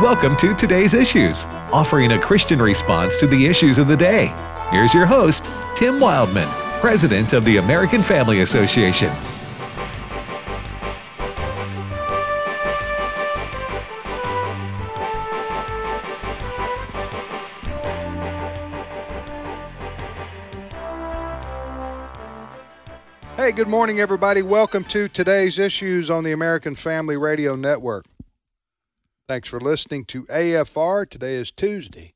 Welcome to Today's Issues, offering a Christian response to the issues of the day. Here's your host, Tim Wildmon, President of the American Family Association. Hey, good morning, everybody. Welcome to today's issues on the American Family Radio Network. Thanks for listening to AFR. Today is Tuesday,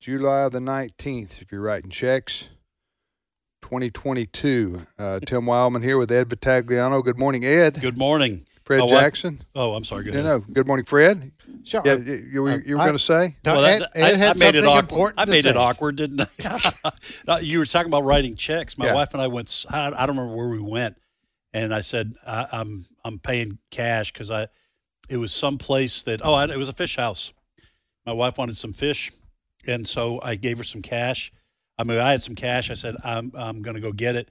July the 19th, if you're writing checks. 2022. Uh, Tim Wildmon here with Ed Vitagliano. Good morning, Ed. Good morning. Fred Oh, what? Jackson. Oh, I'm sorry. Go You ahead. know, good morning, Fred. Sure. Yeah, you, you were, you were I- going to say? Well, Ed, that- Ed I, had I made it awkward. I to made it awkward, didn't I? No, you were talking about writing checks. My Yeah. wife and I went. I don't remember where we went, and I said I, I'm I'm paying cash because I it was some place that oh it was a fish house. My wife wanted some fish, and so I gave her some cash. I mean, I had some cash. I said I'm I'm going to go get it,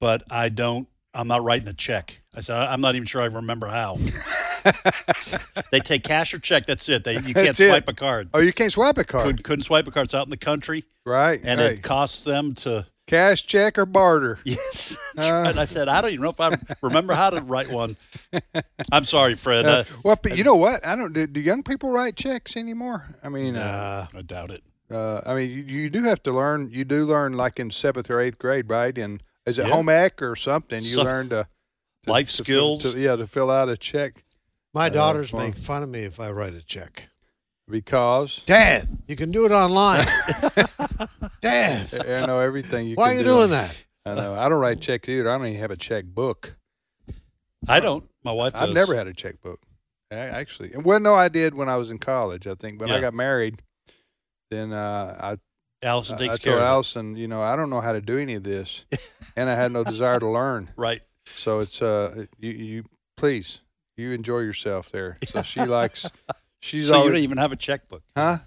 but I don't. I'm not writing a check. I said I'm not even sure I remember how. they take cash or check. That's it. They you can't That's it. swipe a card. Oh, you can't swipe a card. Couldn't, couldn't swipe a card. It's out in the country, right. and Hey, it costs them to. Cash, check, or barter. Yes, Uh. and I said I don't even know if I remember how to write one. I'm sorry, Fred. Uh, well, but you know what? I don't. Do, do young people write checks anymore? I mean, uh, I doubt it. Uh, I mean, you, you do have to learn. You do learn like in seventh or eighth grade, right? And is it Yeah. home ec or something? You Some- learn to, to Life to skills. to- yeah, to fill out a check My daughters well. make fun of me if I write a check. Because Dad, you can do it online. Dad, I know everything. You why are you do. doing that? I know. I don't write checks either. I don't even have a checkbook. I don't. My wife does. I've never had a checkbook. I, actually, well, no, I did when I was in college. I think when I got married, then uh, Allison I, takes I care told of it. Allison, you know, I don't know how to do any of this, and I had no desire to learn. Right. So it's uh you you please you enjoy yourself there. So she likes she's so you don't even have a checkbook. huh?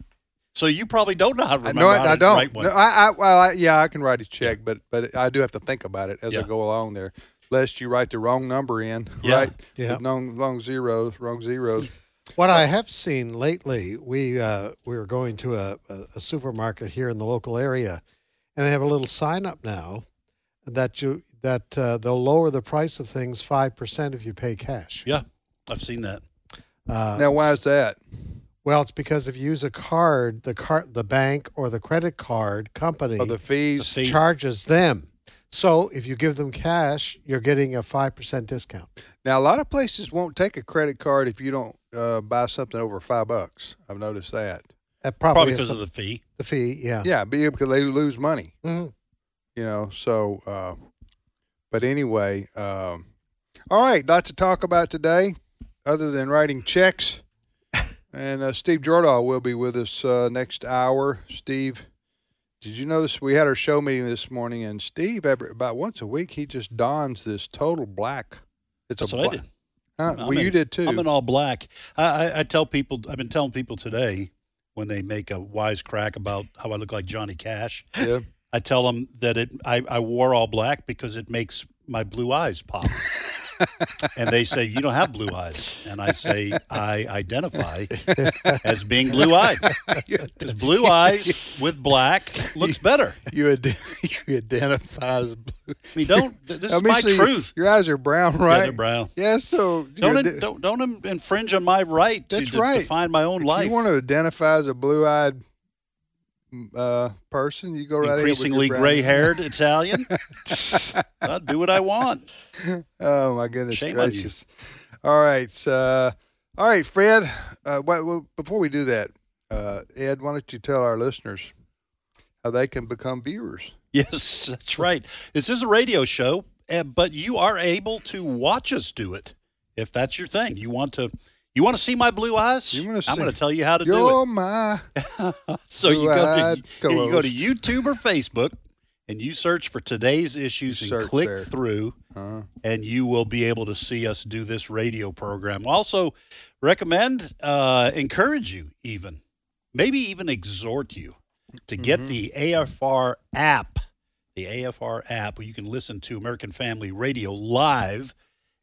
So you probably don't know how to I remember no, I, I don't. write one. No, I, I well I, yeah I can write a check, but but I do have to think about it as I go along there. Lest you write the wrong number in, Yeah. right? Yeah. With Long long zeros, wrong zeros. What I have seen lately, we uh, we were going to a, a, a supermarket here in the local area, and they have a little sign up now that you that uh, they'll lower the price of things five percent if you pay cash. yeah, I've seen that. Uh, now why is that? Well, it's because if you use a card, the card, the bank or the credit card company Oh, the fees. The fee. charges them. So if you give them cash, you're getting a five percent discount. Now a lot of places won't take a credit card if you don't uh, buy something over five bucks. I've noticed that. That Probably probably, because of the fee. the fee. Yeah. Yeah, because they lose money. Mhm. you know so uh but anyway um all right lots to talk about today other than writing checks and uh, steve jordahl will be with us uh, next hour steve did you notice we had our show meeting this morning and steve every, about once a week he just dons this total black it's That's a what I black did. huh? I'm well you did too I'm in all black. I, I, I tell people. I've been telling people today when they make a wise crack about how I look like Johnny Cash. yeah. I tell them that it I, I wore all black because it makes my blue eyes pop. and they say you don't have blue eyes, and I say I identify as being blue eyed because blue eyes with black looks better. you, ad- you identify as blue. I mean, don't this Let is my see. truth. your eyes are brown Yeah, right they're brown. yeah so Don't, in- don't don't infringe on my right to, That's to right. define my own If life. you want to identify as a blue-eyed uh, person, you go right Increasingly gray-haired Italian. I'll do what I want. Oh my goodness Shame on you. gracious! All right, uh, all right, Fred. Uh, what, well, before we do that, uh, Ed, why don't you tell our listeners how they can become viewers? Yes, that's right. This is a radio show, but you are able to watch us do it if that's your thing. You want to. You want to see my blue eyes? I'm going to tell you how to do You're my it. So you go, to, you go to. YouTube or Facebook, and you search for today's issues You and click there. through. uh, and you will be able to see us do this radio program. Also, recommend, uh, encourage you, even maybe even exhort you to get Mhm. the AFR app. The AFR app, where you can listen to American Family Radio live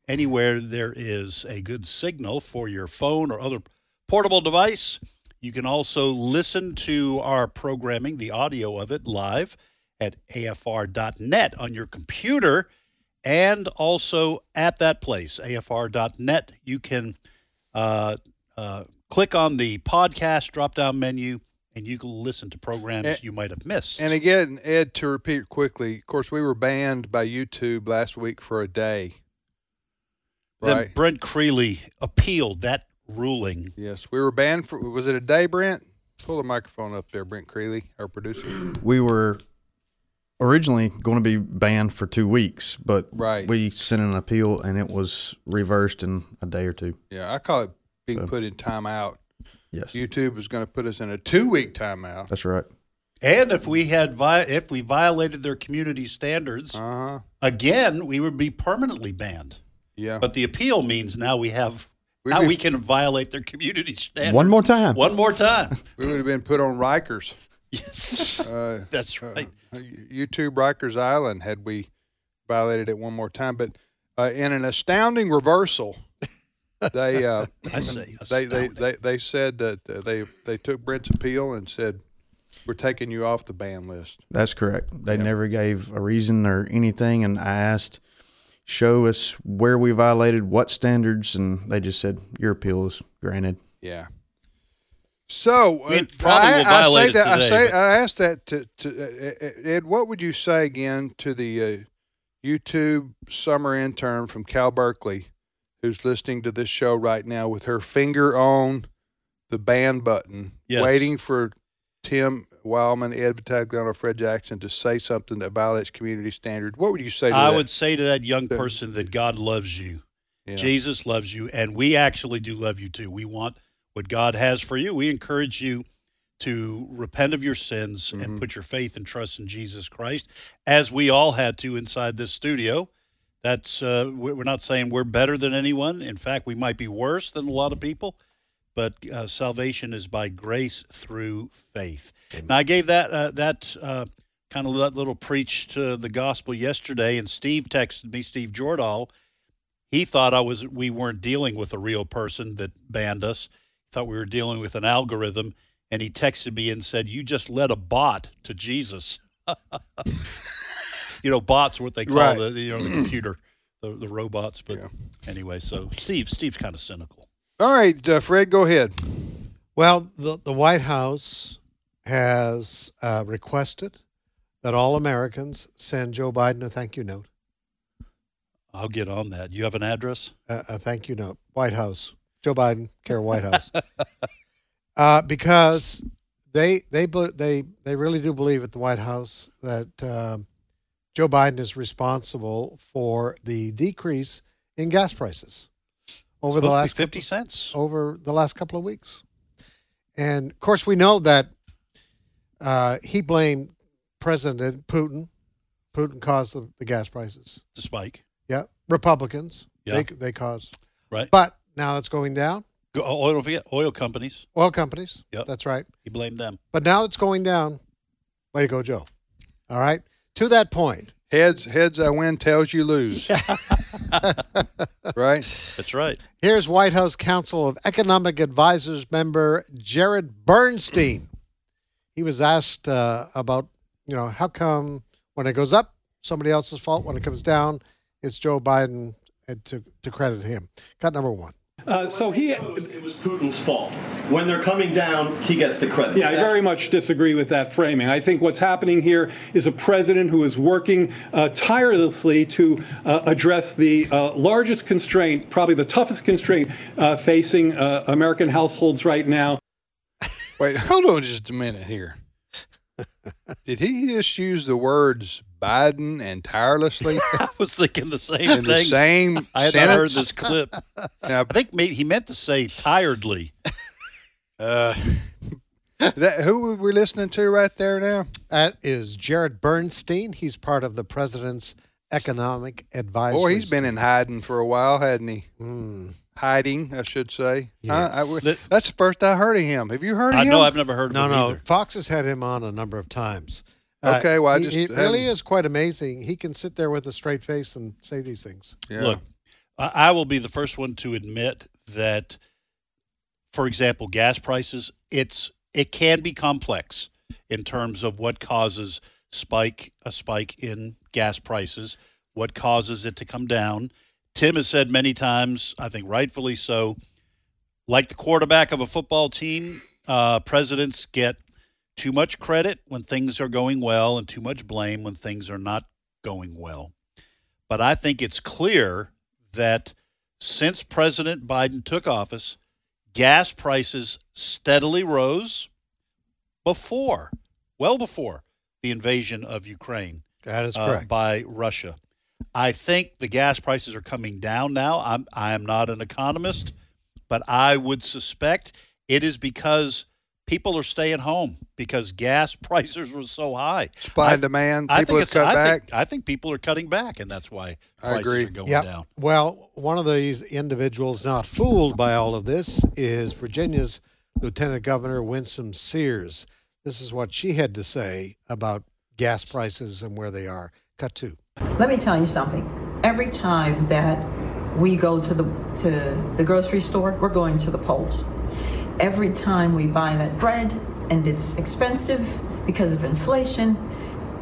anywhere there is a good signal for your phone or other portable device. You can also listen to our programming, the audio of it, live at afr.net on your computer and also at that place, afr.net. You can uh, uh, click on the podcast drop down menu and you can listen to programs And- you might have missed. And again, Ed, to repeat quickly, of course, we were banned by YouTube last week for a day. Then Brent Creeley appealed that ruling. Yes, we were banned for. Was it a day, Brent? Pull the microphone up there, Brent Creeley, our producer. we were originally going to be banned for two weeks, but Right. we sent an appeal and it was reversed in a day or two. Yeah, I call it being So- put in timeout. Yes, YouTube was going to put us in a two-week timeout. that's right. And if we had vi- if we violated their community standards Uh huh. again, we would be permanently banned. Yeah. But the appeal means now we have We'd now be- we can violate their community standards One more time. One more time. we would have been put on Rikers. yes, Uh, that's uh, right. YouTube Rikers Island had we violated it one more time. But uh, in an astounding reversal, they uh, I say they, they, they they said that uh, they they took Brent's appeal and said we're taking you off the ban list. That's correct. They Yeah. never gave a reason or anything, and I asked, show us where we violated, what standards, and they just said your appeal is granted. Yeah. So uh, probably I, I say it that I today, say but- I asked that to, to uh, uh, Ed. What would you say again to the uh, YouTube summer intern from Cal Berkeley, who's listening to this show right now with her finger on the ban button, Yes. waiting for Tim Wildmon, Ed Vitagliano, Fred Jackson to say something that violates community standards? What would you say to I that? would say to that young person that God loves you. Yeah. Jesus loves you, and we actually do love you too. We want what God has for you. We encourage you to repent of your sins Mhm. and put your faith and trust in Jesus Christ, as we all had to inside this studio. That's uh, we're not saying we're better than anyone. In fact, we might be worse than a lot of people, but uh, salvation is by grace through faith. Now, I gave that uh, that uh, kind of that little preach to the gospel yesterday, and Steve texted me, Steve Jordahl. He thought I was we weren't dealing with a real person that banned us. He thought we were dealing with an algorithm, and he texted me and said, "You just led a bot to Jesus." you know, bots what they call Right. the you know the computer, the, the robots. But Yeah. anyway, so Steve Steve's kind of cynical. All right, uh, Fred, go ahead. Well, the, the White House has uh, requested that all Americans send Joe Biden a thank you note. I'll get on that. You have an address? A, a thank you note. White House. Joe Biden, care White House. uh, because they they they they really do believe at the White House that um, Joe Biden is responsible for the decrease in gas prices over the Supposed to be last fifty couple- cents. over the last couple of weeks. And of course, we know that uh, he blamed President Putin. Putin caused the, the gas prices. to spike. Yeah, Republicans. Yeah. They they caused. Right. But now it's going down. Go, oil, oil companies. Oil companies. Yeah, That's right. He blamed them. But now it's going down. Way to go, Joe. All right. To that point, Heads, heads I win, tails you lose. right? That's right. here's White House Council of Economic Advisors member Jared Bernstein. He was asked uh, about, you know, how come when it goes up, somebody else's fault. When it comes down, it's Joe Biden and to, to credit him. Cut number one. Uh, so he, it was, Putin's fault. When they're coming down, he gets the credit. yeah, I very much disagree with that framing. I think what's happening here is a president who is working uh, tirelessly to uh, address the uh, largest constraint, probably the toughest constraint uh, facing uh, American households right now. Wait, hold on just a minute here. Did he just use the words Biden and tirelessly I was thinking the same in the thing. same I had sentence? not heard this clip. Now, I think maybe he meant to say tiredly. uh, that, who we're listening to right there now? That is Jared Bernstein. He's part of the president's economic advisory. Boy, he's been in hiding for a while, hadn't he? Mm. Hiding, I should say. Huh? I- Yes. that's the first I heard of him. Have you heard of I him? know I've never heard of No, him no. either. Fox has had him on a number of times. Okay, well, I he- just it really is quite amazing. He can sit there with a straight face and say these things. Yeah. Look, I, I will be the first one to admit that for example, gas prices, it's it can be complex in terms of what causes spike a spike in gas prices, what causes it to come down. Tim has said many times, I think rightfully so, like the quarterback of a football team, uh, presidents get too much credit when things are going well and too much blame when things are not going well. But I think it's clear that since President Biden took office, gas prices steadily rose before, well before the invasion of Ukraine That is uh, by Russia. I think the gas prices are coming down now. I'm I am not an economist, but I would suspect it is because people are staying home because gas prices were so high. Supply I- and demand. I People think have it's, cut I back. Think, I think people are cutting back, and that's why I prices agree. are going Yep. down. Well, one of these individuals not fooled by all of this is Virginia's Lieutenant Governor Winsome Sears. This is what she had to say about gas prices and where they are. Cut to. Let me tell you something. Every time that we go to the to the grocery store, we're going to the polls. Every time we buy that bread and it's expensive because of inflation,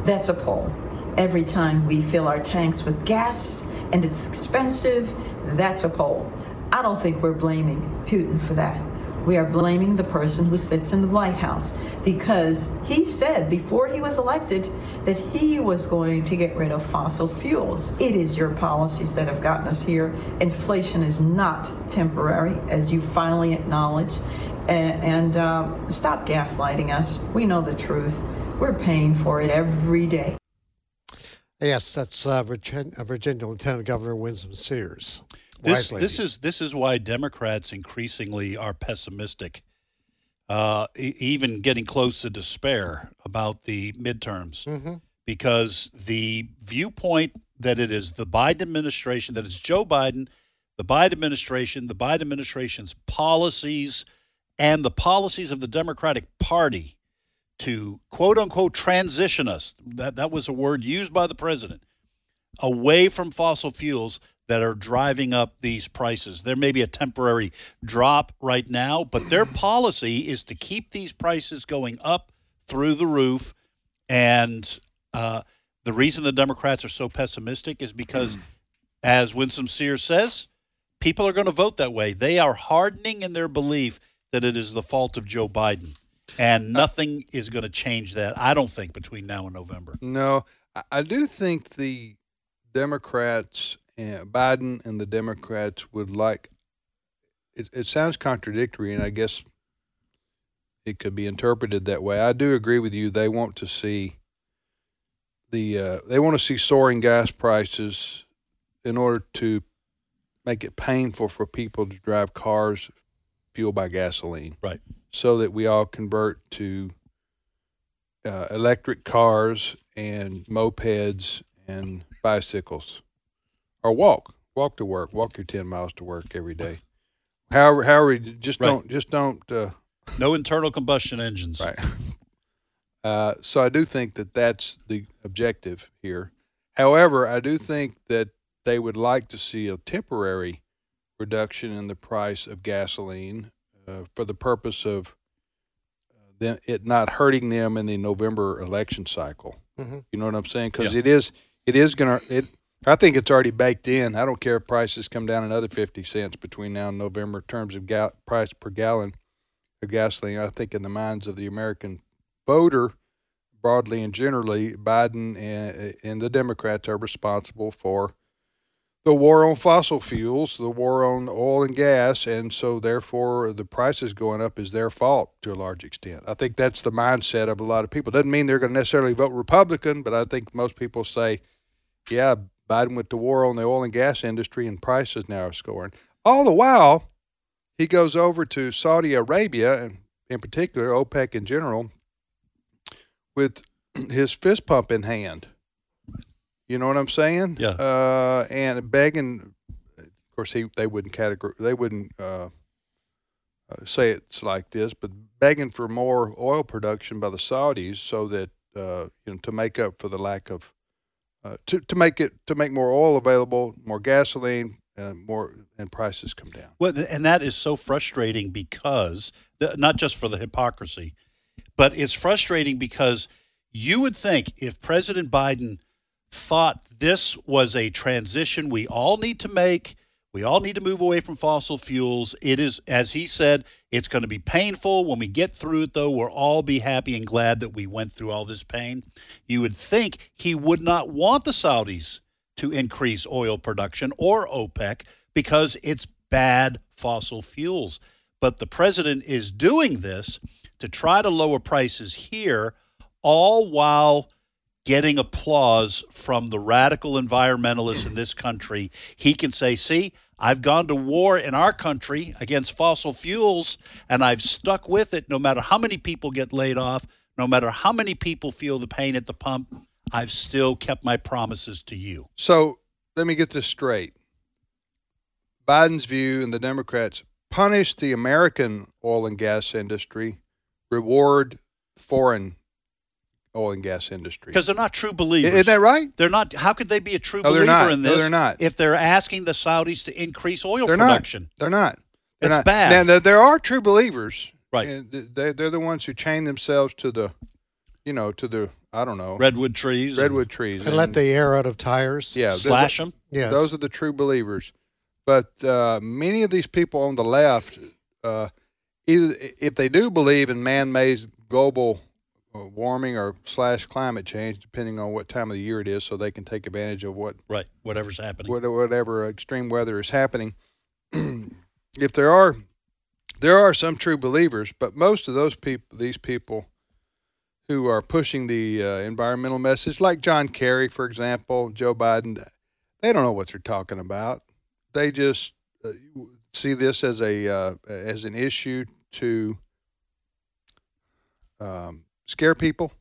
that's a poll. Every time we fill our tanks with gas and it's expensive, that's a poll. I don't think we're blaming Putin for that. We are blaming the person who sits in the White House because he said before he was elected that he was going to get rid of fossil fuels. It is your policies that have gotten us here. Inflation is not temporary, as you finally acknowledge. A- And, uh, stop gaslighting us. We know the truth. We're paying for it every day. Yes, that's uh, Virginia, uh, Virginia Lieutenant Governor Winsome Sears. This this is this is why Democrats increasingly are pessimistic, uh, e- even getting close to despair about the midterms, Mhm. because the viewpoint that it is the Biden administration, that it's Joe Biden, the Biden administration, the Biden administration's policies, and the policies of the Democratic Party to quote unquote transition us. That that was a word used by the president away from fossil fuels that are driving up these prices. There may be a temporary drop right now, but their policy is to keep these prices going up through the roof. And uh, the reason the Democrats are so pessimistic is because, as Winsome Sears says, people are going to vote that way. They are hardening in their belief that it is the fault of Joe Biden. And nothing is going to change that, I don't think, between now and November. No, I, I do think the Democrats and Biden and the Democrats would like. It, it sounds contradictory, and I guess it could be interpreted that way. I do agree with you. They want to see the uh, they want to see soaring gas prices in order to make it painful for people to drive cars fueled by gasoline. Right. So that we all convert to uh, electric cars and mopeds and bicycles, or walk, walk to work, walk your ten miles to work every day. However, however, just Right. don't, just don't. Uh, No internal combustion engines. right. Uh, so I do think that that's the objective here. However, I do think that they would like to see a temporary reduction in the price of gasoline uh, for the purpose of uh, them, it not hurting them in the November election cycle. Mhm. You know what I'm saying? Because Yeah. it is, it is gonna. It, I think it's already baked in. I don't care if prices come down another fifty cents between now and November in terms of gal- price per gallon of gasoline. I think in the minds of the American voter, broadly and generally, Biden and, and the Democrats are responsible for the war on fossil fuels, the war on oil and gas, and so therefore the prices going up is their fault to a large extent. I think that's the mindset of a lot of people. Doesn't mean they're going to necessarily vote Republican, but I think most people say, yeah, Biden went to war on the oil and gas industry and prices now are scoring. All the while, he goes over to Saudi Arabia, and in particular OPEC in general, with his fist pump in hand. You know what I'm saying? Yeah. Uh, and begging, of course, he they wouldn't categor they wouldn't uh, uh, say it's like this, but begging for more oil production by the Saudis so that uh, you know to make up for the lack of uh, to to make it to make more oil available, more gasoline, uh, more and prices come down. Well, and that is so frustrating because not just for the hypocrisy, but it's frustrating because you would think if President Biden thought this was a transition we all need to make, we all need to move away from fossil fuels. It is, as he said, it's going to be painful. When we get through it, though, we'll all be happy and glad that we went through all this pain. You would think he would not want the Saudis to increase oil production or OPEC because it's bad fossil fuels. But the president is doing this to try to lower prices here, all while getting applause from the radical environmentalists in this country. He can say, See, I've gone to war in our country against fossil fuels, and I've stuck with it no matter how many people get laid off, no matter how many people feel the pain at the pump. I've still kept my promises to you. So let me get this straight. Biden's view and the Democrats punish the American oil and gas industry, reward foreign oil and gas industry. Because they're not true believers. Isn't that right? They're not. How could they be a true No, believer not. in No, this? they're not. If they're asking the Saudis to increase oil They're production, not. They're not. They're It's not. bad. Now, there, there are true believers. Right. And they, they're the ones who chain themselves to the, you know, to the, I don't know, redwood trees, and redwood trees. And let the air out of tires. yeah, slash them. Yeah, Those are the true believers. But uh, many of these people on the left, uh, either if they do believe in man-made global warming or slash climate change, depending on what time of the year it is, so they can take advantage of what Right. Whatever's happening. what- whatever extreme weather is happening. if there are, there are some true believers, but most of those people, these people who are pushing the uh, environmental message, like John Kerry, for example, Joe Biden, they don't know what they're talking about. They just uh, see this as a uh, as an issue to um, scare people,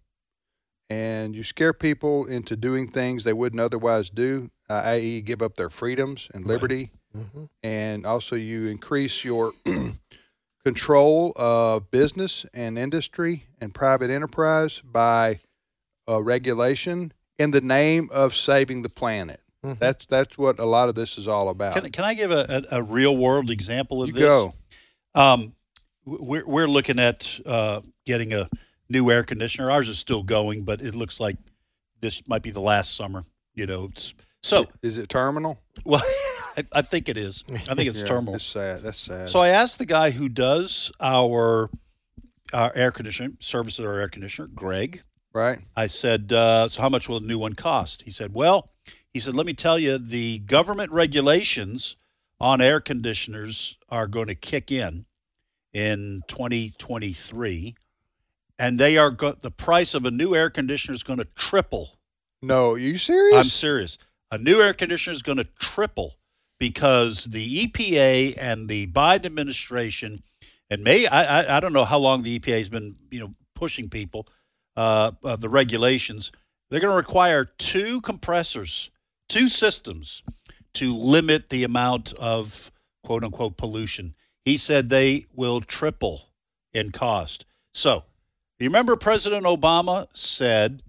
and you scare people into doing things they wouldn't otherwise do, uh, i.e., give up their freedoms and Right. liberty, Mhm. and also you increase your control of business and industry and private enterprise by uh, regulation in the name of saving the planet. Mhm. That's that's what a lot of this is all about. Can, can I give a, a, a real world example of you this? go. Um, we're we're looking at uh, getting a new air conditioner. Ours is still going, but it looks like this might be the last summer. You know, it's, so is it terminal? well, I, I think it is. I think it's Yeah, terminal. It's sad. That's sad. So I asked the guy who does our our air conditioning services our air conditioner, Greg. right? I said, uh, "So how much will a new one cost?" He said, "Well," he said, "Let me tell you, the government regulations on air conditioners are going to kick in in 2023, and they are go- the price of a new air conditioner is going to triple." No, are you serious? I'm serious. A new air conditioner is going to triple because the EPA and the Biden administration, and may I, I I don't know how long the EPA has been you know pushing people, uh, uh, the regulations. They're going to require two compressors, two systems, to limit the amount of quote unquote pollution. He said they will triple in cost. So, you remember President Obama said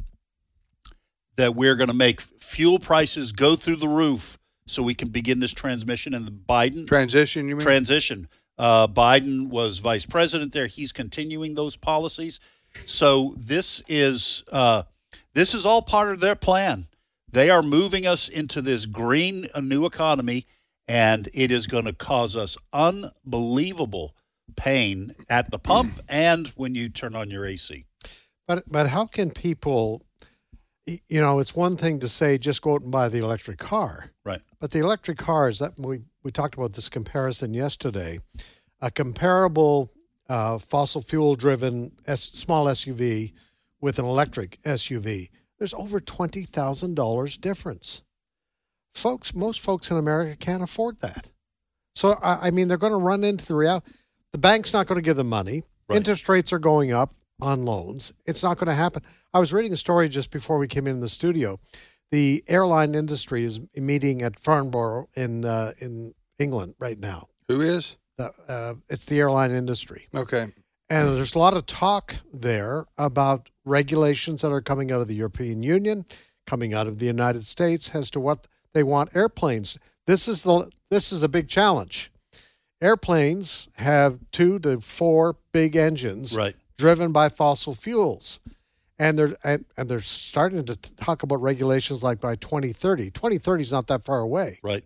that we're going to make fuel prices go through the roof so we can begin this transmission and the Biden Transition, you mean? transition. Uh, Biden was vice president there. He's continuing those policies. So this is uh, this is all part of their plan. They are moving us into this green new economy, and it is going to cause us unbelievable pain at the pump and when you turn on your AC. But but how can people? You know, it's one thing to say just go out and buy the electric car, Right. but the electric cars that we we talked about this comparison yesterday, a comparable uh, fossil fuel driven S, small SUV with an electric SUV, there's over twenty thousand dollars difference. Folks, most folks in America can't afford that. So I, I mean, they're going to run into the reality. The bank's not going to give them money. Right. Interest rates are going up on loans. It's not going to happen. I was reading a story just before we came in the studio. The airline industry is meeting at Farnborough in uh, in England right now. Who is? The, uh, it's the airline industry, Okay. and there's a lot of talk there about regulations that are coming out of the European Union, coming out of the United States, as to what they want airplanes. this is the this is a big challenge. Airplanes have two to four big engines Right. driven by fossil fuels. And they're and, and they're starting to talk about regulations like by 2030. 2030 is not that far away. Right.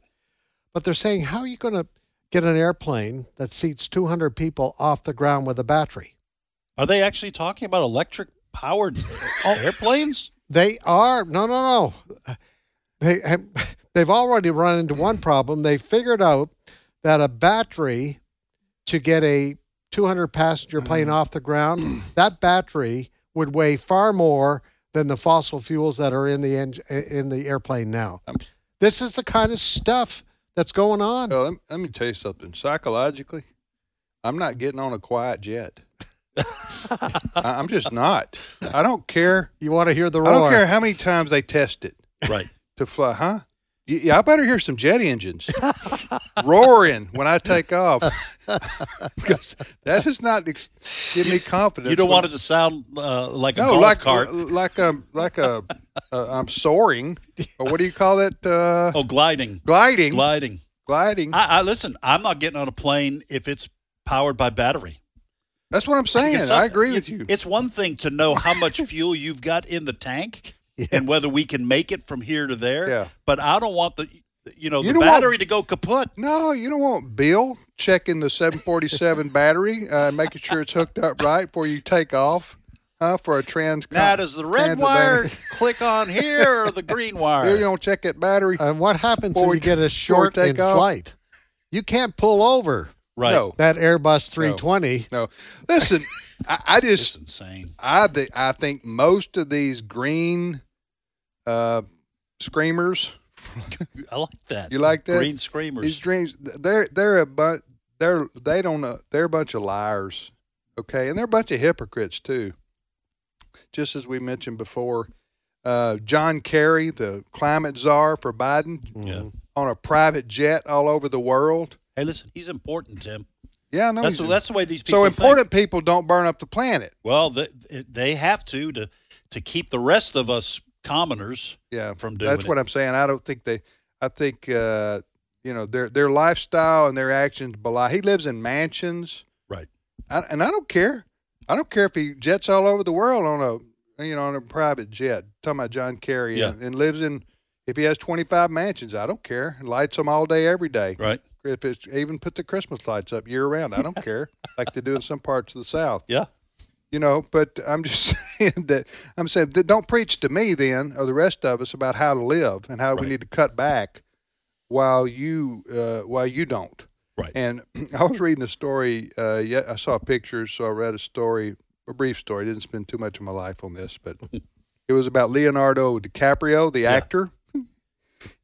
But they're saying how are you going to get an airplane that seats 200 people off the ground with a battery? Are they actually talking about electric powered airplanes? They are no, no, no. They have, they've already run into one problem. They figured out that a battery to get a 200 passenger plane mm. off the ground, that battery would weigh far more than the fossil fuels that are in the eng- uh, in the airplane now. Um, this is the kind of stuff that's going on. Well, let, let me tell you something. Psychologically, I'm not getting on a quiet jet. I, I'm just not. I don't care. You want to hear the roar? I don't care how many times they test it Right. to fly, huh? Yeah, I better hear some jet engines roaring when I take off because that does not ex- give me confidence. You don't want it to sound uh, like a no, golf like cart. like a like a uh, I'm soaring or what do you call it? Uh, oh, gliding. gliding, Gliding. gliding. I, I listen. I'm not getting on a plane if it's powered by battery. That's what I'm saying. I agree with you. It's one thing to know how much fuel you've got in the tank and whether we can make it from here to there. Yeah. But I don't want the you know You the don't want- battery to go kaput. No, you don't want Bill checking the 747 battery, uh, making sure it's hooked up right before you take off, huh? For a trans. Now does the red wire click on here or the green wire? You don't check that battery. And what happens Before if we- you get a short take in off? flight? You can't pull over right. No, that Airbus 320. no. Listen, I, I It's just, insane. I, th- I think most of these green uh, screamers, I like that. You like that? Green screamers. these dreams, they're they're a bunch. They're they don't know. They're a bunch of liars. Okay, and they're a bunch of hypocrites too. Just as we mentioned before, uh, John Kerry, the climate czar for Biden, Yeah. on a private jet all over the world. Hey, listen, he's important, Tim. Yeah, no, That's that's the way these people so think. important people don't burn up the planet. Well, they, they have to to to keep the rest of us commoners. Yeah, from doing that's it. what I'm saying. I don't think they. I think uh, you know their their lifestyle and their actions belie. He lives in mansions, Right. I, and I don't care. I don't care if he jets all over the world on a you know on a private jet. talking about John Kerry Yeah. and, and lives in. If he has 25 mansions, I don't care. Lights them all day, every day. Right. If it's even put the Christmas lights up year round, I don't care. Like they do in some parts of the South Yeah. You know but i'm just saying that i'm saying that don't preach to me then or the rest of us about how to live and how we need to cut back while you uh, while you don't Right. and i was reading a story uh, yeah i saw pictures so i read a story a brief story didn't spend too much of my life on this but it was about leonardo dicaprio the Yeah. actor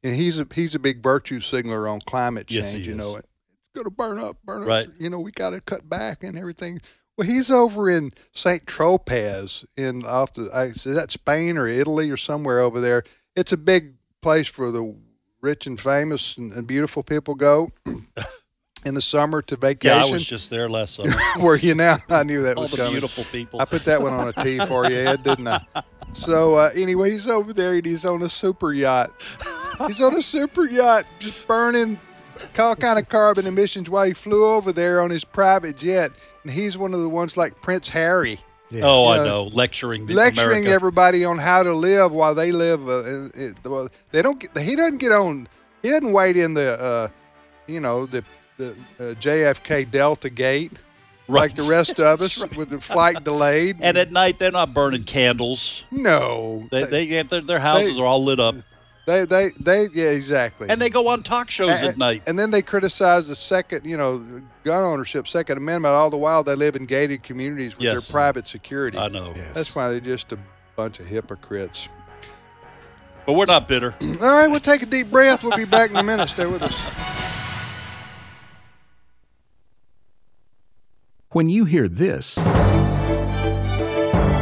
and he's a he's a big virtue signaler on climate change Yes, you know it's going to burn up burn up Right. you know we got to cut back and everything well, he's over in Saint Tropez in off the I, is that Spain or Italy or somewhere over there. It's a big place for the rich and famous and, and beautiful people go in the summer to vacation. Yeah, I was just there last summer. Where you now? I knew that All was the coming. beautiful people. I put that one on a T for you, Ed, didn't I? So uh, anyway, he's over there and he's on a super yacht. He's on a super yacht, just burning all kind of carbon emissions while he flew over there on his private jet. And he's one of the ones like Prince Harry, oh, I know, lecturing the lecturing America. everybody on how to live while they live. Uh, in, well, they don't. Get, he doesn't get on. He doesn't wait in the, uh, you know, the the uh, JFK Delta Gate like the rest of us with the flight delayed. and at night, they're not burning candles. no, They, they get their, their houses They- are all lit up, They, they, they, yeah, exactly. and they go on talk shows and, at night. And then they criticize the second, you know, gun ownership, Second Amendment. All the while they live in gated communities with Yes. their private security. I know, That's why they're just a bunch of hypocrites. but we're not bitter. All right, we'll take a deep breath. We'll be back in a minute. Stay with us. When you hear this,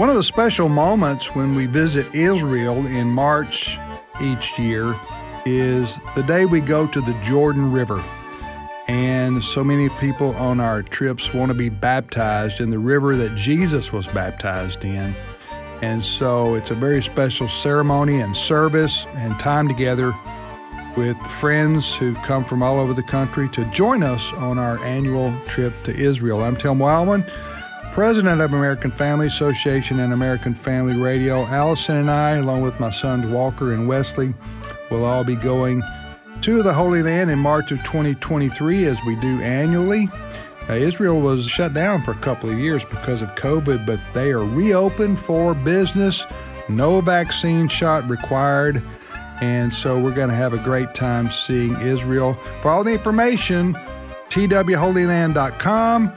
One of the special moments when we visit Israel in March each year is the day we go to the Jordan River. And so many people on our trips want to be baptized in the river that Jesus was baptized in. And so it's a very special ceremony and service and time together with friends who've come from all over the country to join us on our annual trip to Israel. I'm Tim Wildmon, president of American Family Association and American Family Radio. Allison and I, along with my sons Walker and Wesley, will all be going to the Holy Land in March of 2023, as we do annually. Israel was shut down for a couple of years because of COVID, but they are reopened for business. No vaccine shot required. And so we're going to have a great time seeing Israel. For all the information, twholyland.com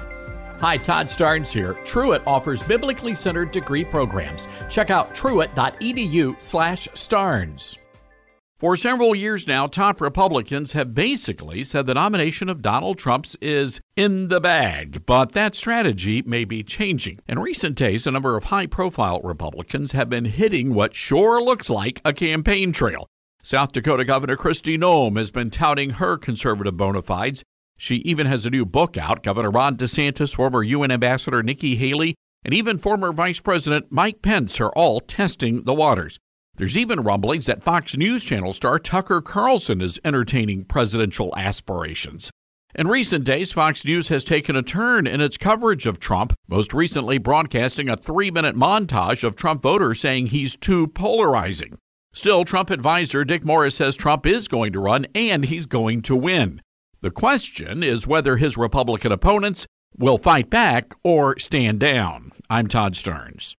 Hi, Todd Starnes here. Truett offers biblically centered degree programs. Check out truett.edu/starnes. For several years now, top Republicans have basically said the nomination of Donald Trump's is in the bag, but that strategy may be changing. In recent days, a number of high profile Republicans have been hitting what sure looks like a campaign trail. South Dakota Governor Kristi Noem has been touting her conservative bona fides. She even has a new book out. Governor Ron DeSantis, former UN Ambassador Nikki Haley, and even former Vice President Mike Pence are all testing the waters. There's even rumblings that Fox News Channel star Tucker Carlson is entertaining presidential aspirations. In recent days, Fox News has taken a turn in its coverage of Trump, most recently broadcasting a three minute montage of Trump voters saying he's too polarizing. Still, Trump advisor Dick Morris says Trump is going to run and he's going to win. The question is whether his Republican opponents will fight back or stand down. I'm Todd Starnes.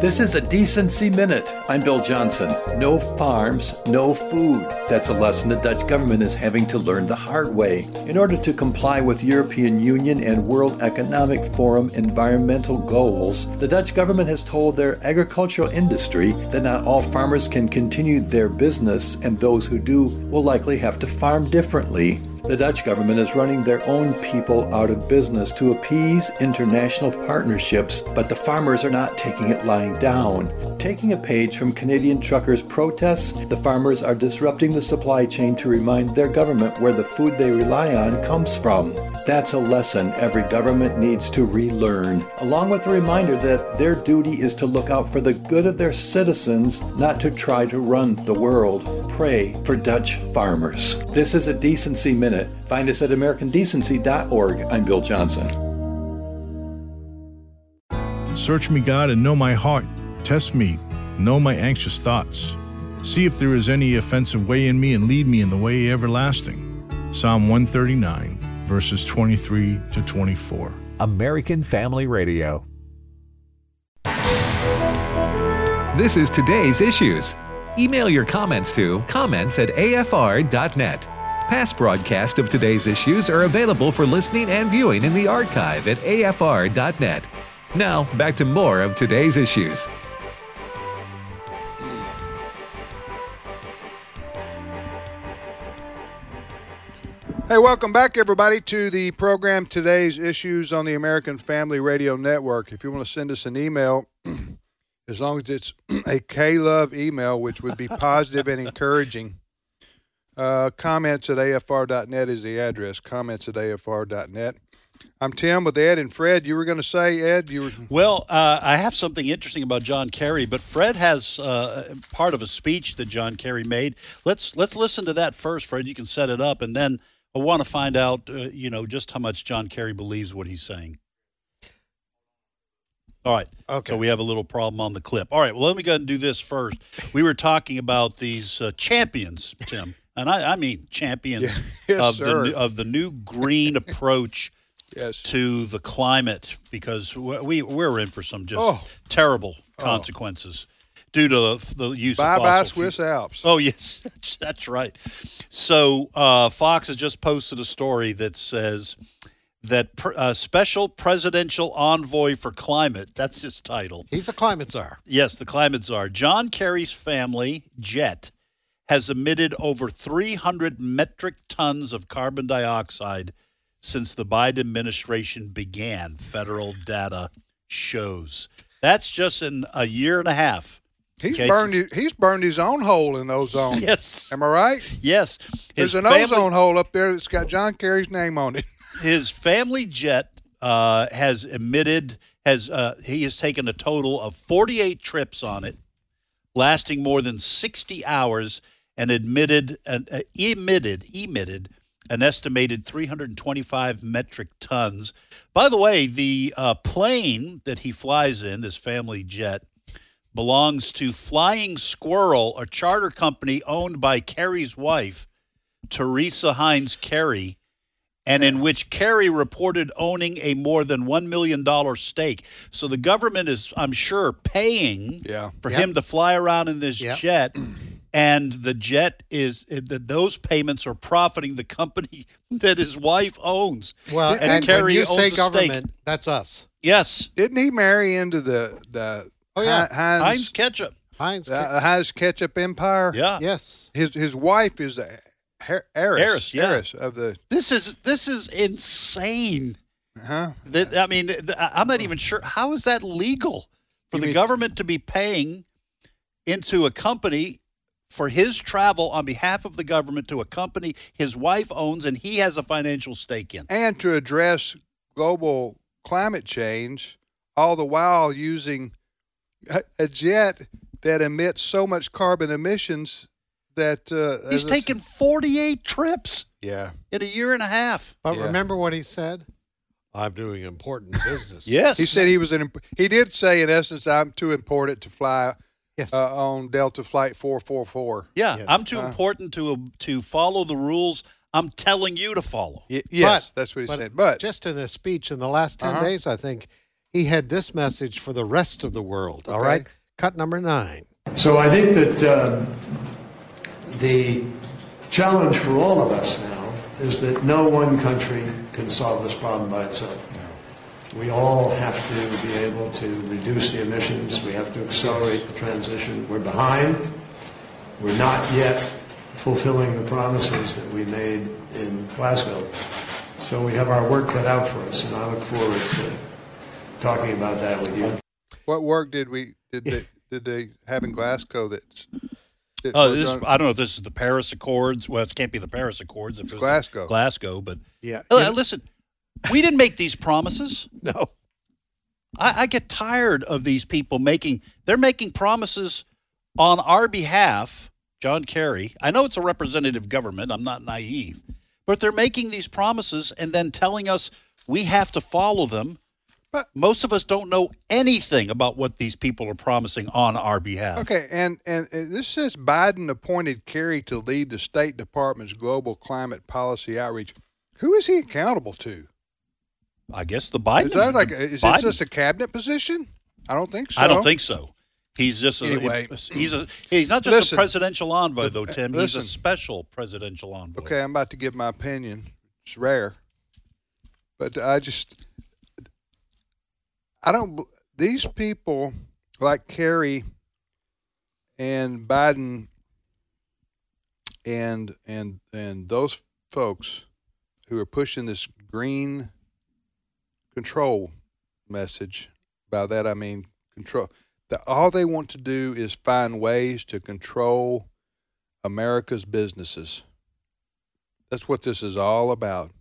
This is a Decency Minute. I'm Bill Johnson. No farms, no food. That's a lesson the Dutch government is having to learn the hard way. In order to comply with European Union and World Economic Forum environmental goals, the Dutch government has told their agricultural industry that not all farmers can continue their business and those who do will likely have to farm differently. The Dutch government is running their own people out of business to appease international partnerships, but the farmers are not taking it lying down. Taking a page from Canadian truckers' protests, the farmers are disrupting the supply chain to remind their government where the food they rely on comes from. That's a lesson every government needs to relearn, along with the reminder that their duty is to look out for the good of their citizens, not to try to run the world. Pray for Dutch farmers. This is a Decency Minute. Find us at AmericanDecency.org. I'm Bill Johnson. Search me, God, and know my heart. Test me, know my anxious thoughts. See if there is any offensive way in me, and lead me in the way everlasting. Psalm 139, verses 23 to 24. American Family Radio. This is today's issues. Email your comments to comments at afr.net. Past broadcasts of today's issues are available for listening and viewing in the archive at afr.net. Now, back to more of today's issues. Hey, welcome back, everybody, to the program Today's Issues on the American Family Radio Network. If you want to send us an email, as long as it's a K Love email, which would be positive and encouraging, uh, comments at afr.net is the address. Comments at afr.net. I'm Tim with Ed and Fred. You were going to say, Ed, you were. Well, uh, I have something interesting about John Kerry, but Fred has uh, part of a speech that John Kerry made. Let's let's listen to that first, Fred. You can set it up, and then I want to find out, uh, you know, just how much John Kerry believes what he's saying. All right. Okay. So we have a little problem on the clip. All right. Well, let me go ahead and do this first. We were talking about these uh, champions, Tim, and I, I mean champions Yes, of sir. the of the new green approach Yes. to the climate because we we're in for some just Oh. terrible consequences due to the, the use Bye of bye fuel. Swiss Alps. Oh yes, that's right. So uh, Fox has just posted a story that says that pr- uh, special presidential envoy for climate. That's his title. He's a climate czar. Yes, the climate czar. John Kerry's family jet has emitted over 300 metric tons of carbon dioxide since the Biden administration began, federal data shows. That's just in a year and a half. He's Okay, burned. His, he's burned his own hole in ozone. Yes. Am I right? Yes. There's an family- ozone hole up there that's got John Kerry's name on it. His family jet uh, has emitted has uh, he has taken a total of 48 trips on it lasting more than 60 hours and admitted uh, uh, emitted emitted an estimated 325 metric tons. By the way the uh, plane that he flies in this family jet belongs to flying squirrel a charter company owned by kerry's wife teresa Heinz kerry and in which Kerry reported owning a more than $1 million stake. So the government is, I'm sure, paying Yeah. for Yep. him to fly around in this Yep. jet. And the jet is, that those payments are profiting the company that his wife owns. Well, and, and Kerry when you owns say a stake. government, that's us. Yes. Didn't he marry into the the Oh, yeah. Hi- Heinz, Heinz ketchup. Heinz. the Heinz ketchup empire? Yeah. yes. His his wife is heir- heiress, Heiress, yeah. of the. This is this is insane. Huh? That I mean, I'm not even sure how is that legal for You the mean- government to be paying into a company for his travel on behalf of the government to a company his wife owns and he has a financial stake in. and to address global climate change, all the while using a, a jet that emits so much carbon emissions that uh, He's as I s- taken 48 trips yeah. in a year and a half. But Yeah. remember what he said? I'm doing important business. Yes. He said he was an. imp- He did say, in essence, I'm too important to fly Yes. uh, on Delta Flight 444. Yeah, Yes. I'm too Uh, important to to follow the rules I'm telling you to follow. Y- yes, But- that's what he but said. But just in a speech in the last 10 Uh-huh. days, I think he had this message for the rest of the world. All Okay. right. Cut number nine. So I think that um, the challenge for all of us now is that no one country can solve this problem by itself. We all have to be able to reduce the emissions. We have to accelerate the transition. We're behind. We're not yet fulfilling the promises that we made in Glasgow. So we have our work cut out for us, and I look forward to talking about that with you. what work did we did they did they have in Glasgow that? That Oh, this on- I don't know if this is the Paris Accords. Well, it can't be the Paris Accords. If it's Glasgow. Glasgow, but Yeah. Uh, listen, we didn't make these promises. No. I, I get tired of these people making. They're making promises on our behalf. John Kerry. I know it's a representative government. I'm not naive, but they're making these promises and then telling us we have to follow them. But- most of us don't know anything about what these people are promising on our behalf. Okay, and, and and this says Biden appointed Kerry to lead the State Department's global climate policy outreach. Who is he accountable to? I guess the Biden. Is that like is Biden. this just a cabinet position? I don't think so. I don't think so. He's just a, Anyway. he's a he's not just Listen. a presidential envoy though, uh, Tim. he's a special presidential envoy. Okay, I'm about to give my opinion. It's rare, but I just I don't. These people like Kerry and Biden and and and those folks who are pushing this green control message. By that I mean control. That all they want to do is find ways to control America's businesses. That's what this is all about.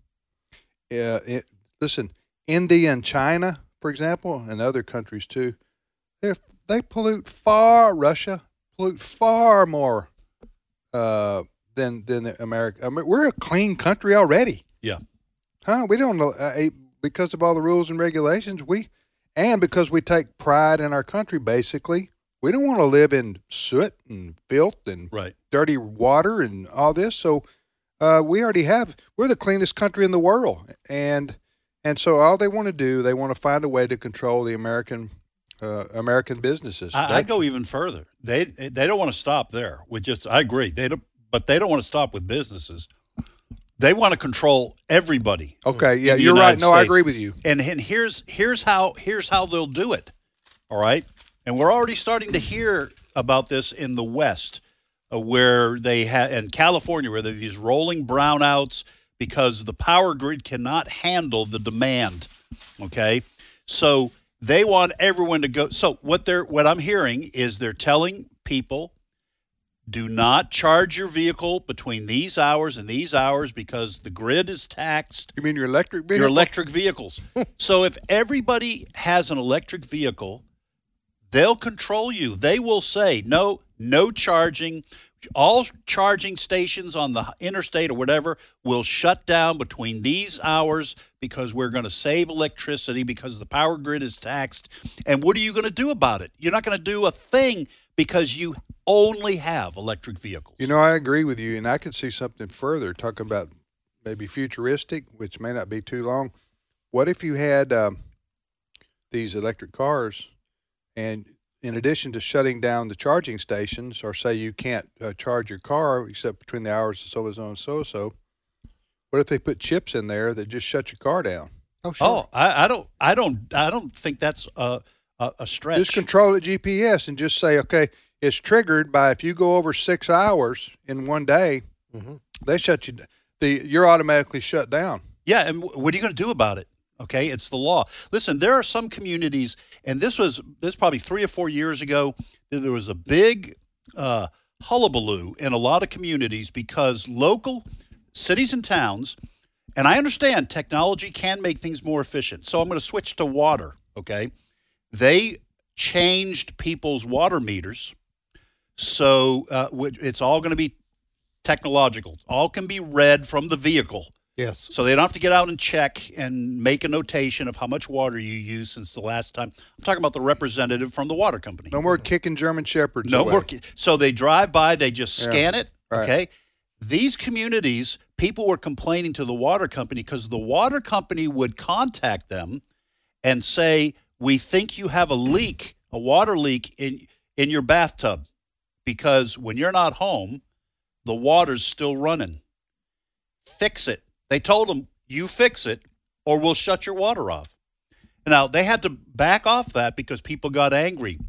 Uh, it, listen, India and China, for example, and other countries too, they they pollute far. Russia pollute far more uh, than than America. I mean, we're a clean country already. Yeah. Huh? We don't know uh, eh, because of all the rules and regulations. We and because we take pride in our country, basically, we don't want to live in soot and filth and Right. dirty water and all this. So uh, we already have. We're the cleanest country in the world, and and so all they want to do, they want to find a way to control the American uh, American businesses. I, I go even further. They they don't want to stop there with just. I agree. They don't, but they don't want to stop with businesses. They want to control everybody. Okay, yeah, you're right. United No, I agree with you. And and here's here's how here's how they'll do it. All right, and we're already starting to hear about this in the West, uh, where they have in California where there are these rolling brownouts because the power grid cannot handle the demand. Okay, so they want everyone to go. So what they're what I'm hearing is they're telling people do not charge your vehicle between these hours and these hours because the grid is taxed. You mean your electric vehicle? Your electric vehicles. so if everybody has an electric vehicle, they'll control you. They will say no, no charging. All charging stations on the interstate or whatever will shut down between these hours because we're going to save electricity because the power grid is taxed. And what are you going to do about it? You're not going to do a thing because you only have electric vehicles. You know, I agree with you, and I could see something further talking about maybe futuristic, which may not be too long. What if you had um, these electric cars, and in addition to shutting down the charging stations, or say you can't uh, charge your car except between the hours of so and so and so so, what if they put chips in there that just shut your car down? Oh, sure. Oh, I, I don't, I don't, I don't think that's a a, a stretch. Just control it GPS and just say, okay, it's triggered by if you go over six hours in one day, they shut you. The you're automatically shut down. Yeah, and what are you going to do about it? Okay, it's the law. Listen, there are some communities, and this was this probably three or four years ago. There was a big uh, hullabaloo in a lot of communities because local cities and towns, and I understand technology can make things more efficient. So I'm going to switch to water. Okay, they changed people's water meters, so uh, it's all going to be technological. All can be read from the vehicle. Yes. So they don't have to get out and check and make a notation of how much water you use since the last time. I'm talking about the representative from the water company. No more kicking German shepherds. No away. more. ki- So they drive by, they just Yeah. scan it. Right. Okay. These communities, people were complaining to the water company because the water company would contact them and say, "We think you have a leak, a water leak in in your bathtub, because when you're not home, the water's still running. Fix it." They told them, "You fix it, or we'll shut your water off." Now they had to back off that because people got angry.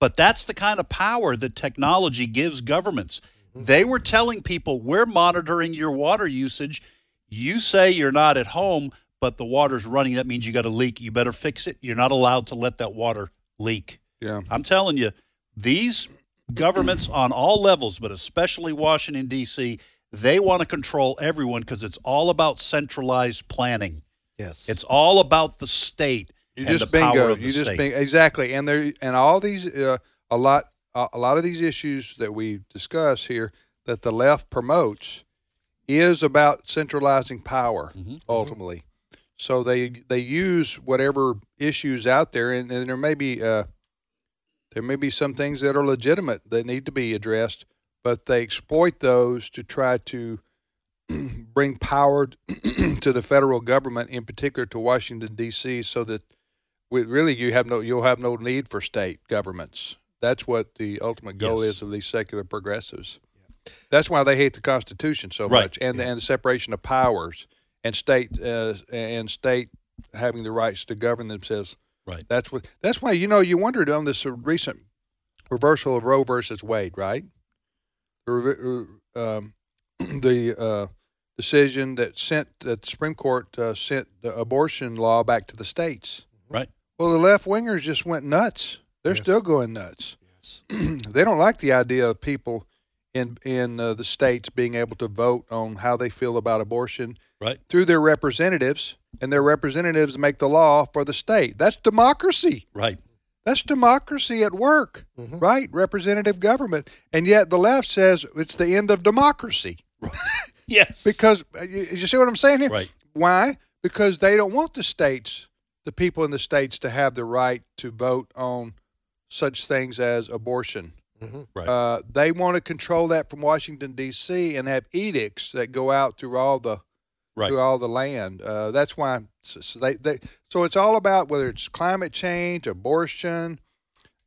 But that's the kind of power that technology gives governments. Mm-hmm. They were telling people, we're monitoring your water usage. You say you're not at home, but the water's running. That means you got a leak. You better fix it. You're not allowed to let that water leak. Yeah. I'm telling you, these governments on all levels, but especially Washington, D.C., they want to control everyone because it's all about centralized planning. Yes. It's all about the state You and just the power of the You just state. bingo. Exactly. And there and all these uh, a lot a a lot of these issues that we discuss here that the left promotes is about centralizing power Mm-hmm. ultimately. So they they use whatever issues out there, and, and there may be uh, there may be some things that are legitimate that need to be addressed, but they exploit those to try to bring power to the federal government, in particular to Washington D.C., so that we, really you have no you'll have no need for state governments. That's what the ultimate goal Yes. is of these secular progressives. That's why they hate the Constitution so Right. much, and and the separation of powers, and state uh, and state having the rights to govern themselves. Right. That's what. That's why you know you wondered on this recent reversal of Roe versus Wade, right? The, um, the uh, decision that sent that the Supreme Court uh, sent the abortion law back to the states. Right. Well, the left wingers just went nuts. They're still going nuts. Yes. they don't like the idea of people in in uh, the states being able to vote on how they feel about abortion Right. through their representatives and their representatives make the law for the state. That's democracy. Right. That's democracy at work, right? Representative government. And yet the left says it's the end of democracy. Yes. Because uh, you, you see what I'm saying here? Right. Why? Because they don't want the states, the people in the states, to have the right to vote on such things as abortion. Right. Uh, they want to control that from Washington D.C. and have edicts that go out through all the Right. through all the land. Uh, that's why. So, they, they so it's all about whether it's climate change, abortion.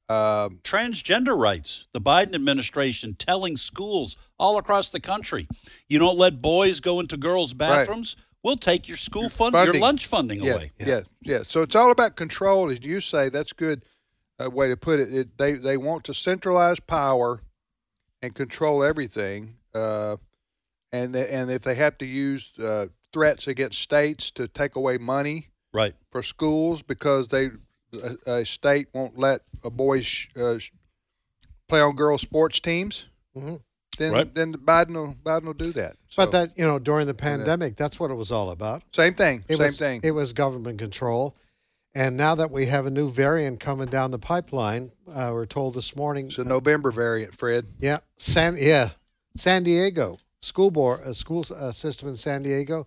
Um, Transgender rights. The Biden administration telling schools all across the country, you don't let boys go into girls' bathrooms. We'll take your school fund, your lunch funding yeah, away. Yeah, yeah. So it's all about control, as you say. That's good uh, way to put it. it. They they want to centralize power and control everything, uh, and they, and if they have to use uh, threats against states to take away money Right. for schools because they a, a state won't let a boys sh- uh, sh- play on girls' sports teams, Mhm. then Right. then Biden will Biden will do that. But that you know, during the pandemic, that's what it was all about. same thing, It same was, thing. It was government control. And now that we have a new variant coming down the pipeline, uh, we're told this morning. It's a November variant, Fred. Yeah, San yeah, San Diego school board, a school uh, system in San Diego,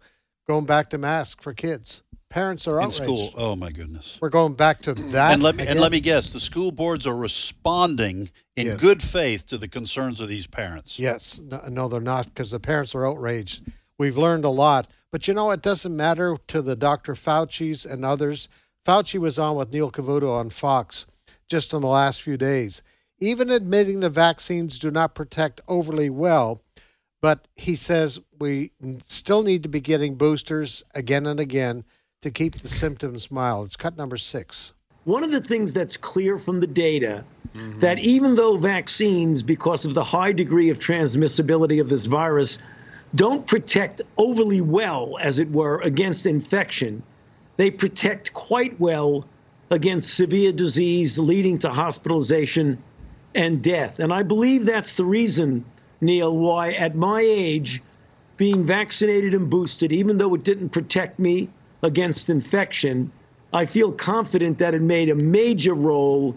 going back to mask for kids. Parents are outraged. In school. Oh my goodness. We're going back to that. and let me and let me guess, the school boards are responding in Yes. good faith to the concerns of these parents. Yes, no, no they're not because the parents are outraged. We've learned a lot, but you know it doesn't matter to the Dr. Fauci's and others. Fauci was on with Neil Cavuto on Fox just in the last few days, even admitting the vaccines do not protect overly well. But he says we still need to be getting boosters again and again to keep the symptoms mild. It's cut number six. One of the things that's clear from the data mm-hmm. that even though vaccines, because of the high degree of transmissibility of this virus, don't protect overly well, as it were, against infection, they protect quite well against severe disease leading to hospitalization and death. And I believe that's the reason, Neil, why at my age, being vaccinated and boosted, even though it didn't protect me against infection, I feel confident that it made a major role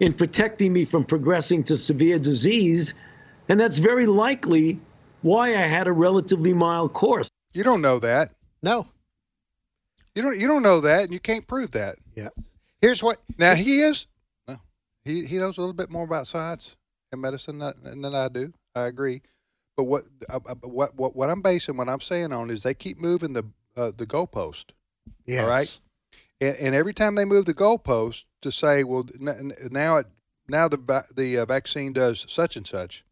in protecting me from progressing to severe disease. And that's very likely why I had a relatively mild course. You don't know that. No. You don't. You don't know that, and you can't prove that. Yeah. Here's what. Now he is. no, He he knows a little bit more about science and medicine than, than I do. I agree. But what uh, uh, what what what I'm basing what I'm saying on is they keep moving the uh, the goalpost. Yes. All right. And, and every time they move the goalpost to say, well, n- n- now it now the the uh, vaccine does such and such,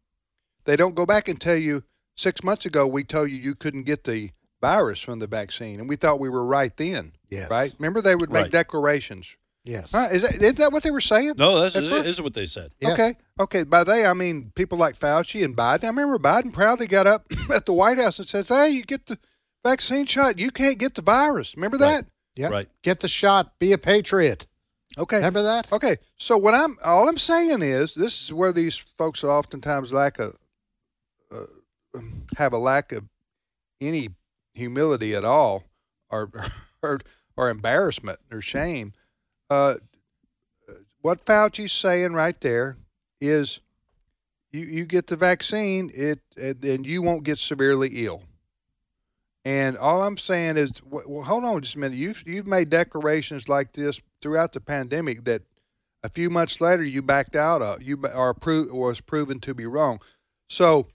they don't go back and tell you six months ago we told you you couldn't get the virus from the vaccine, and we thought we were right then. Yes. Right. Remember they would make Right. declarations. Yes. Huh? Is that is that what they were saying? No, that's At this first? is what they said. Okay. Okay. By they, I mean people like Fauci and Biden. I remember Biden proudly got up at the White House and says, "Hey, you get the vaccine shot. You can't get the virus." Remember that? Yeah. Right. Get the shot. Be a patriot. Okay. Remember that? Okay. So what I'm all I'm saying is this is where these folks oftentimes lack a uh, have a lack of any humility at all, or or, or embarrassment or shame. Uh, what Fauci's saying right there is, you you get the vaccine, it and then you won't get severely ill. And all I'm saying is, well, hold on just a minute. You've you've made declarations like this throughout the pandemic that a few months later you backed out of. You are pro- was proven to be wrong. So,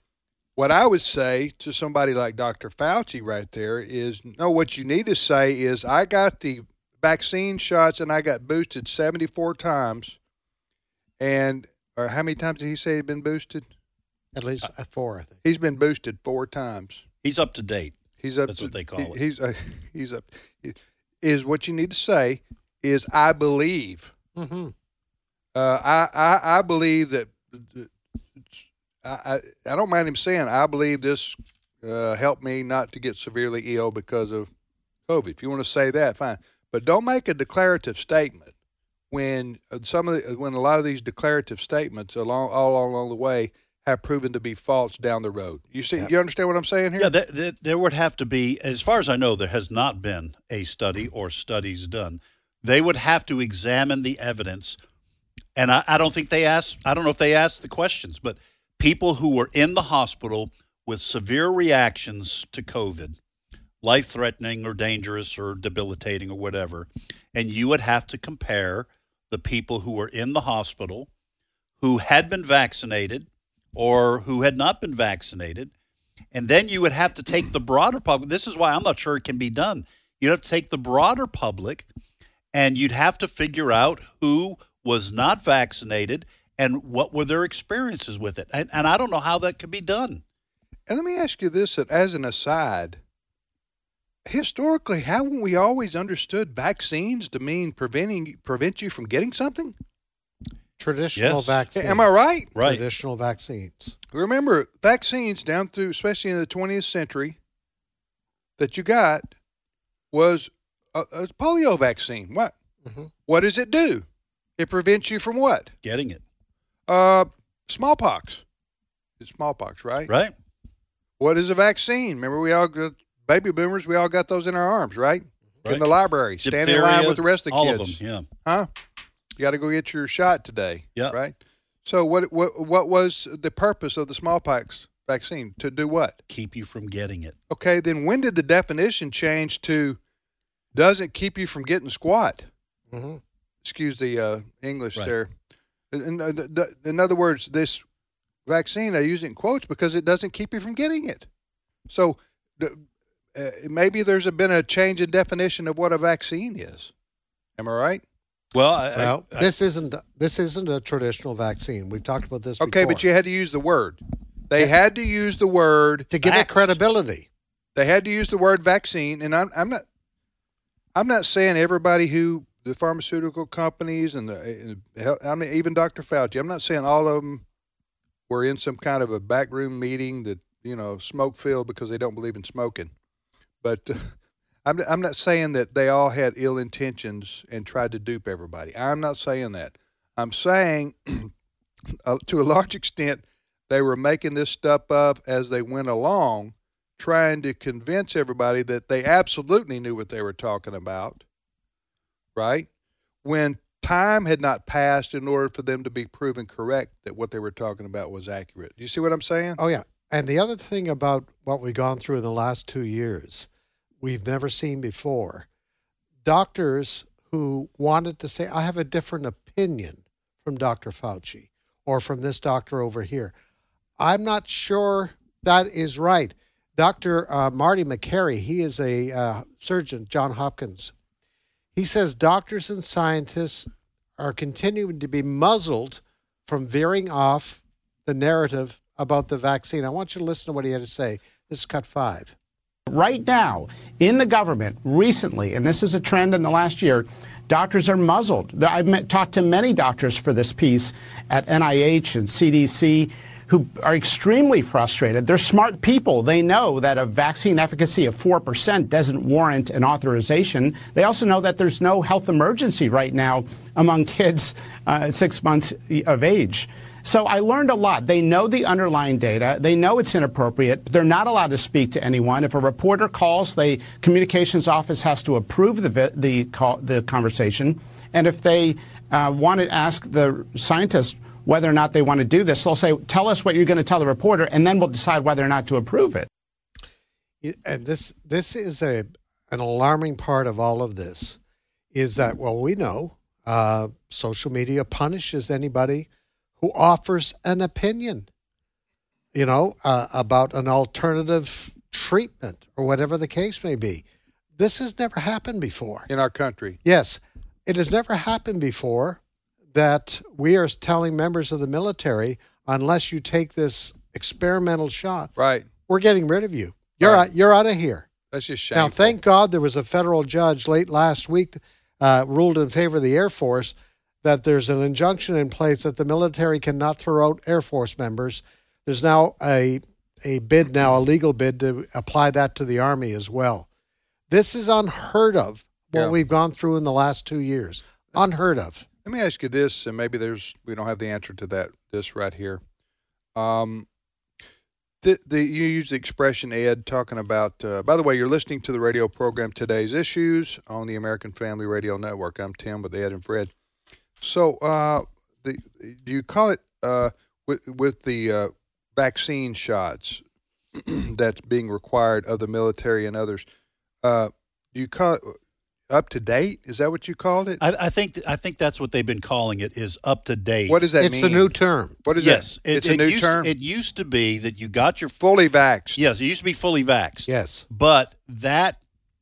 what I would say to somebody like Dr. Fauci right there is, no. What you need to say is, I got the vaccine shots and I got boosted 74 times. And or how many times did he say he'd been boosted? At least uh, four, I think. He's been boosted four times. He's up to date. He's up. That's to, what they call he- it. He's uh, he's up. Is what you need to say is I believe. Mm-hmm. Uh, I, I I believe that. I, I I don't mind him saying I believe this uh, helped me not to get severely ill because of COVID. If you want to say that, fine, but don't make a declarative statement when uh, some of the, when a lot of these declarative statements along all along the way have proven to be false down the road. You see, you understand what I'm saying here? Yeah, there, there, there would have to be, as far as I know, there has not been a study or studies done. They would have to examine the evidence, and I, I don't think they asked. I don't know if they asked the questions, but people who were in the hospital with severe reactions to COVID, life threatening or dangerous or debilitating or whatever, and you would have to compare the people who were in the hospital who had been vaccinated or who had not been vaccinated. And then you would have to take the broader public. This is why I'm not sure it can be done. You'd have to take the broader public and you'd have to figure out who was not vaccinated and what were their experiences with it. And, and I don't know how that could be done. And let me ask you this as an aside. Historically, haven't we always understood vaccines to mean preventing prevent you from getting something? Traditional Yes. vaccines. Am I right? Right. Traditional vaccines. Remember, vaccines down through, especially in the 20th century, that you got was a, a polio vaccine. What? What does it do? It prevents you from what? Getting it. Uh, smallpox. It's smallpox, right? Right. What is a vaccine? Remember, we all got baby boomers. We all got those in our arms, right? In the library, stand in line with the rest of the all of kids. yeah. Huh? You got to go get your shot today. Yeah. Right. So what? What? What was the purpose of the smallpox vaccine? To do what? Keep you from getting it. Okay. Then when did the definition change to doesn't keep you from getting squat? Mhm. Excuse the uh, English Right. there. In, in, uh, th- th- in other words, this vaccine I use it in quotes because it doesn't keep you from getting it. So th- uh, maybe there's a, been a change in definition of what a vaccine is. Am I right? Well, I, Well, I, this isn't this isn't a traditional vaccine. We've talked about this. Okay, before. but you had to use the word. They had to use the word to give it credibility. They had to use the word vaccine, and I'm, I'm not. I'm not saying everybody who the pharmaceutical companies and the, I mean even Dr. Fauci. I'm not saying all of them were in some kind of a backroom meeting that you know smoke filled because they don't believe in smoking. But I'm I'm not saying that they all had ill intentions and tried to dupe everybody. I'm not saying that. I'm saying uh, to a large extent they were making this stuff up as they went along trying to convince everybody that they absolutely knew what they were talking about, right? When time had not passed in order for them to be proven correct that what they were talking about was accurate. Do you see what I'm saying? Oh yeah. And the other thing about what we've gone through in the last two years, we've never seen before. Doctors who wanted to say, I have a different opinion from Dr. Fauci or from this doctor over here. I'm not sure that is right. Dr. Uh, Marty Makary, he is a uh, surgeon, John Hopkins. He says doctors and scientists are continuing to be muzzled from veering off the narrative about the vaccine. I want you to listen to what he had to say. This is cut five. Right now, in the government, recently, and this is a trend in the last year, doctors are muzzled. I've met, talked to many doctors for this piece at NIH and CDC who are extremely frustrated. They're smart people. They know that a vaccine efficacy of 4% doesn't warrant an authorization. They also know that there's no health emergency right now among kids uh, six months of age. So I learned a lot. They know the underlying data. They know it's inappropriate. They're not allowed to speak to anyone. If a reporter calls, the communications office has to approve the the call, the conversation. And if they uh, want to ask the scientist whether or not they want to do this, they'll say, "Tell us what you're going to tell the reporter, and then we'll decide whether or not to approve it." And this this is a an alarming part of all of this is that well we know uh, social media punishes anybody who offers an opinion, you know, uh, about an alternative treatment or whatever the case may be. This has never happened before. In our country. Yes, it has never happened before that we are telling members of the military, unless you take this experimental shot, right, we're getting rid of you. You're Right. out, you're out of here. That's just shameful. Now, thank God there was a federal judge late last week uh, ruled in favor of the Air Force that there's an injunction in place that the military cannot throw out Air Force members. There's now a a bid now, a legal bid to apply that to the Army as well. This is unheard of. What Yeah. we've gone through in the last two years, unheard of. Let me ask you this, and maybe there's we don't have the answer to that. This right here. Um, the, the you use the expression Ed talking about. Uh, by the way, you're listening to the radio program Today's Issues on the American Family Radio Network. I'm Tim with Ed and Fred. So, uh, the do you call it uh, with with the uh, vaccine shots that's being required of the military and others? Uh, do you call it up to date? Is that what you called it? I, I think I think that's what they've been calling it is up to date. What does that It's mean? a new term. What is yes, that? it- it's a it new used, term. It used to be that you got your fully vaxxed. Yes, it used to be fully vaxxed. Yes. But that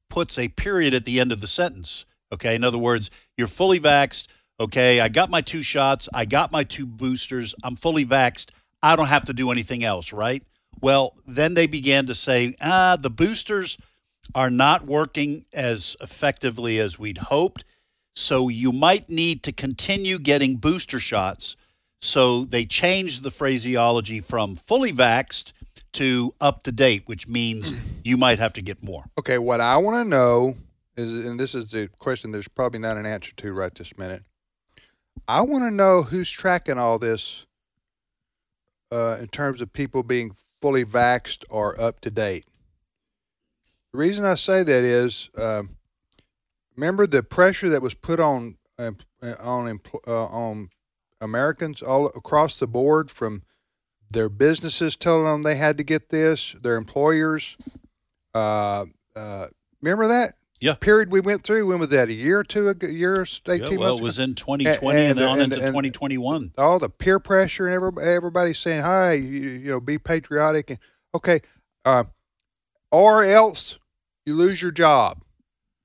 puts a period at the end of the sentence. Okay. In other words, you're fully vaxxed. Okay. I got my two shots. I got my two boosters. I'm fully vaxxed. I don't have to do anything else, right? Well, then they began to say, ah, the boosters are not working as effectively as we'd hoped. So you might need to continue getting booster shots. So they changed the phraseology from fully vaxxed to up to date, which means you might have to get more. Okay, what I want to know is, and this is the question there's probably not an answer to right this minute. I want to know who's tracking all this uh, in terms of people being fully vaxxed or up to date. The reason I say that is, um, remember the pressure that was put on um, on uh, on Americans all across the board from their businesses telling them they had to get this, their employers. Uh, uh, remember that? Yeah. Period we went through. When was that? A year or two ago? A year, or Yeah, well, months. it was in 2020 and, then on into 2021. all the peer pressure and everybody, everybody saying, "Hi, you, you know, be patriotic." And okay, uh, or else you lose your job,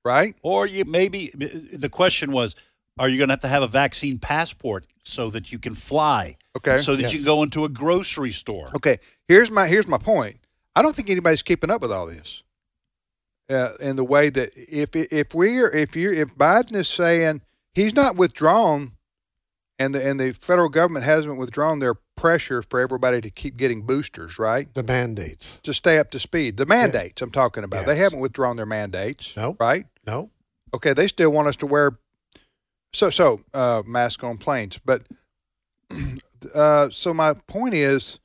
right? Or you maybe the question was, are you going to have to have a vaccine passport so that you can fly? Okay. So that you can go into a grocery store. Okay, here's my here's my point. I don't think anybody's keeping up with all this. Uh, in the way that if if we're if you if Biden is saying he's not withdrawn, and the and the federal government hasn't withdrawn their pressure for everybody to keep getting boosters, right? The mandates to stay up to speed. The mandates I'm talking about. They haven't withdrawn their mandates. No. Right? No. Okay, they still want us to wear so so uh, mask on planes, but uh, so my point is,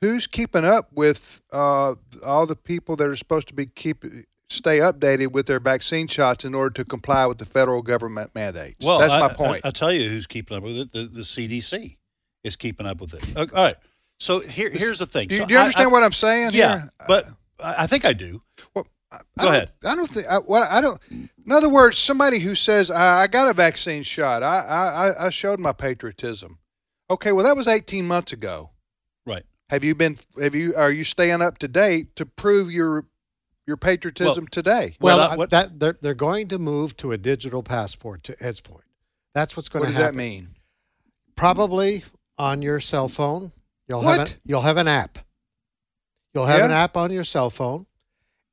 who's keeping up with uh, all the people that are supposed to be keep stay updated with their vaccine shots in order to comply with the federal government mandates? Well, that's I, my point. I, will tell you who's keeping up with it. The, the CDC is keeping up with it. Okay, All right. So here, here's the thing. Do you, So do you understand I- what I'm saying? Yeah, here? but I I think I do. Well, Go I ahead. I don't think. I, what I don't. In other words, somebody who says I, I got a vaccine shot, I, I I- I showed my patriotism. Okay, well that was 18 months ago. Right. Have you been? Have you? Are you staying up to date to prove your your patriotism today? Well, uh, that they're they're going to move to a digital passport. To Ed's point, that's what's going What to happen. What does that mean? Probably on your cell phone. You'll What? have an, you'll have an app. You'll have an app on your cell phone,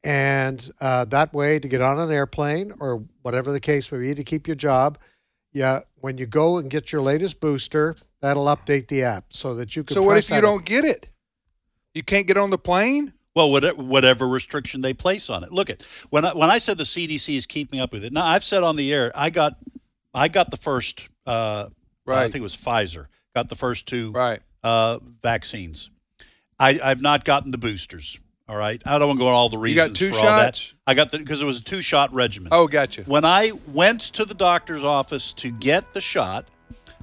and uh, that way to get on an airplane or whatever the case may be to keep your job. Yeah, when you go and get your latest booster, that'll update the app so that you can. So what if you don't get it? You can't get on the plane. Well, whatever, restriction they place on it. Look at when I, when I said the CDC is keeping up with it. Now I've said on the air, I got I got the first. Uh, I think it was Pfizer. Got the first two right. uh, vaccines. I, I've not gotten the boosters. All right. I don't want to go on all the reasons. You got two for all that. shots? I got the because it was a two shot regimen. Oh, gotcha. When I went to the doctor's office to get the shot,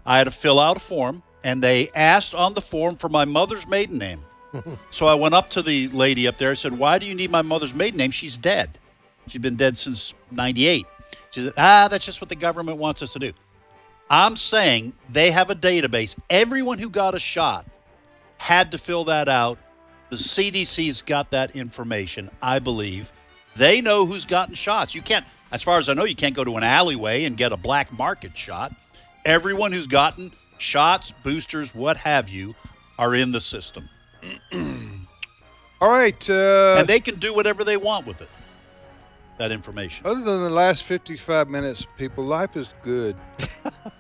I had to fill out a form, and they asked on the form for my mother's maiden name. so I went up to the lady up there and said, Why do you need my mother's maiden name? She's dead. She's been dead since 98. She said, Ah, that's just what the government wants us to do. I'm saying they have a database. Everyone who got a shot had to fill that out. The CDC's got that information, I believe. They know who's gotten shots. You can't, as far as I know, you can't go to an alleyway and get a black market shot. Everyone who's gotten shots, boosters, what have you, are in the system. All right. Uh, and they can do whatever they want with it, that information. Other than the last 55 minutes, people, life is good.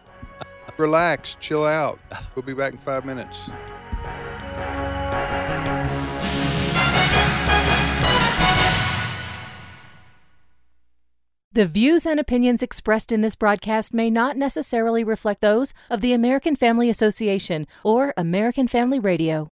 Relax, chill out. We'll be back in five minutes. The views and opinions expressed in this broadcast may not necessarily reflect those of the American Family Association or American Family Radio.